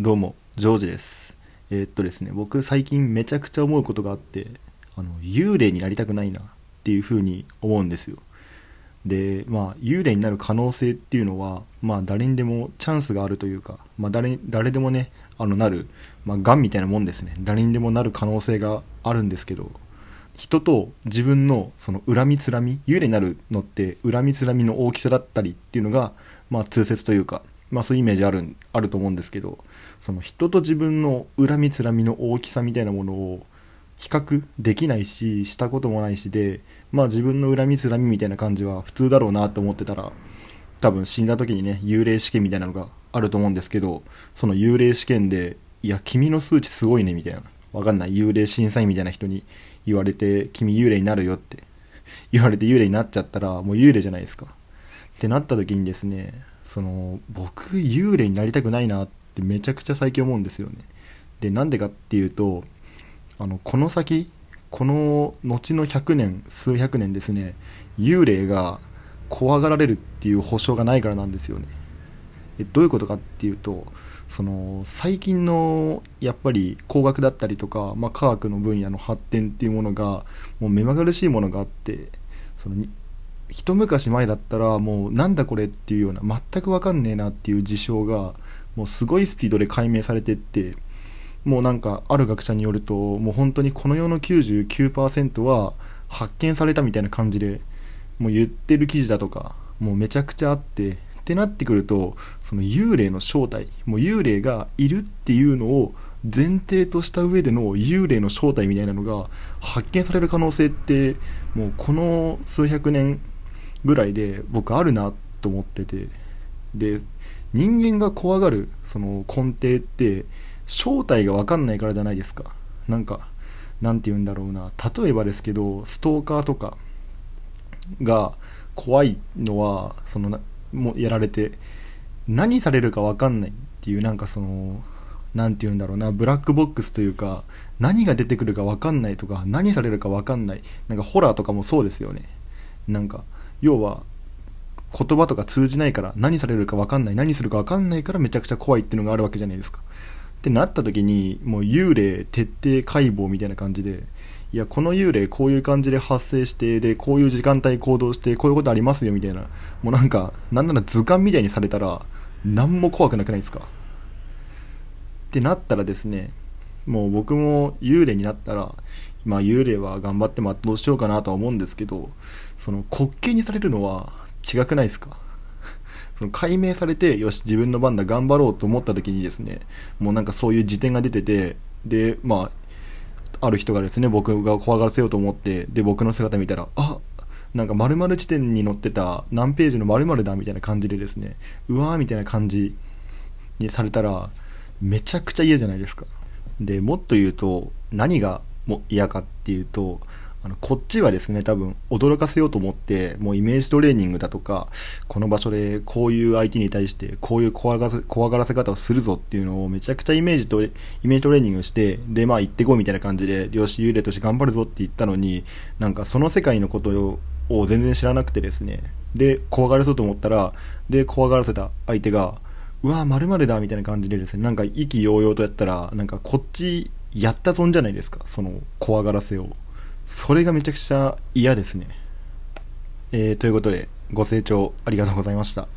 どうも、ジョージです。えーっとですね、僕最近めちゃくちゃ思うことがあって、あの、幽霊になりたくないなっていうふうに思うんですよ。で、まあ、幽霊になる可能性っていうのは、まあ、誰にでもチャンスがあるというか、まあ、誰、誰でもね、あの、なる、まあ、癌みたいなもんですね。誰にでもなる可能性があるんですけど、人と自分のその恨みつらみ幽霊になるのって恨みつらみの大きさだったりっていうのがまあ通説というかまあそういうイメージあるあると思うんですけどその人と自分の恨みつらみの大きさみたいなものを比較できないししたこともないしでまあ自分の恨みつらみみたいな感じは普通だろうなと思ってたら多分死んだ時にね幽霊試験みたいなのがあると思うんですけどその幽霊試験で「いや君の数値すごいね」みたいな。わかんない。幽霊審査員みたいな人に言われて君幽霊になるよって。言われて幽霊になっちゃったらもう幽霊じゃないですか。ってなった時にですねその僕幽霊になりたくないなってめちゃくちゃ最近思うんですよね。でなんでかっていうとあのこの先この後の100年数百年ですね幽霊が怖がられるっていう保証がないからなんですよね。えどういうことかっていうとその最近のやっぱり工学だったりとか、まあ、科学の分野の発展っていうものがもう目まぐるしいものがあってその一昔前だったらもうなんだこれっていうような全く分かんねえなっていう事象がもうすごいスピードで解明されてってもうなんかある学者によるともう本当にこの世の99%は発見されたみたいな感じでもう言ってる記事だとかもうめちゃくちゃあってってなってくるとその幽霊の正体もう幽霊がいるっていうのを前提とした上での幽霊の正体みたいなのが発見される可能性ってもうこの数百年ぐらいで僕あるなと思ってて。で人間が怖がるその根底って正体が分かんないからじゃないですか。なんかなんて言うんだろうな。例えばですけどストーカーとかが怖いのはそのもやられて何されるか分かんないっていうなんかそのなんて言うんだろうな。ブラックボックスというか何が出てくるか分かんないとか何されるか分かんない。なんかホラーとかもそうですよね。なんか要は言葉とか通じないから何されるか分かんない何するか分かんないからめちゃくちゃ怖いっていうのがあるわけじゃないですか。ってなった時にもう幽霊徹底解剖みたいな感じでいやこの幽霊こういう感じで発生してでこういう時間帯行動してこういうことありますよみたいなもうなんかなんなら図鑑みたいにされたら何も怖くなくないですか。ってなったらですねもう僕も幽霊になったらまあ幽霊は頑張って全うしようかなとは思うんですけどその滑稽にされるのは違くないですか？その解明されてよし自分の番だ頑張ろうと思った時にですねもうなんかそういう辞典が出ててでまあある人がですね僕が怖がらせようと思ってで僕の姿見たらあなんか〇〇地点に載ってた何ページの〇〇だみたいな感じでですねうわーみたいな感じにされたらめちゃくちゃ嫌じゃないですか。でもっと言うと何がも嫌かっていうとあのこっちはですね多分驚かせようと思ってもうイメージトレーニングだとかこの場所でこういう相手に対してこういう怖がらせ怖がらせ方をするぞっていうのをめちゃくちゃイメージとイメージトレーニングしてでまあ行ってこいみたいな感じでよし幽霊として頑張るぞって言ったのになんかその世界のことをを全然知らなくてですね。で怖がらそうと思ったらで怖がらせた相手がうわまるだみたいな感じでですねなんか意気揚々とやったらなんかこっちやった損じゃないですかその怖がらせを。それがめちゃくちゃ嫌ですね。えー、ということでご清聴ありがとうございました。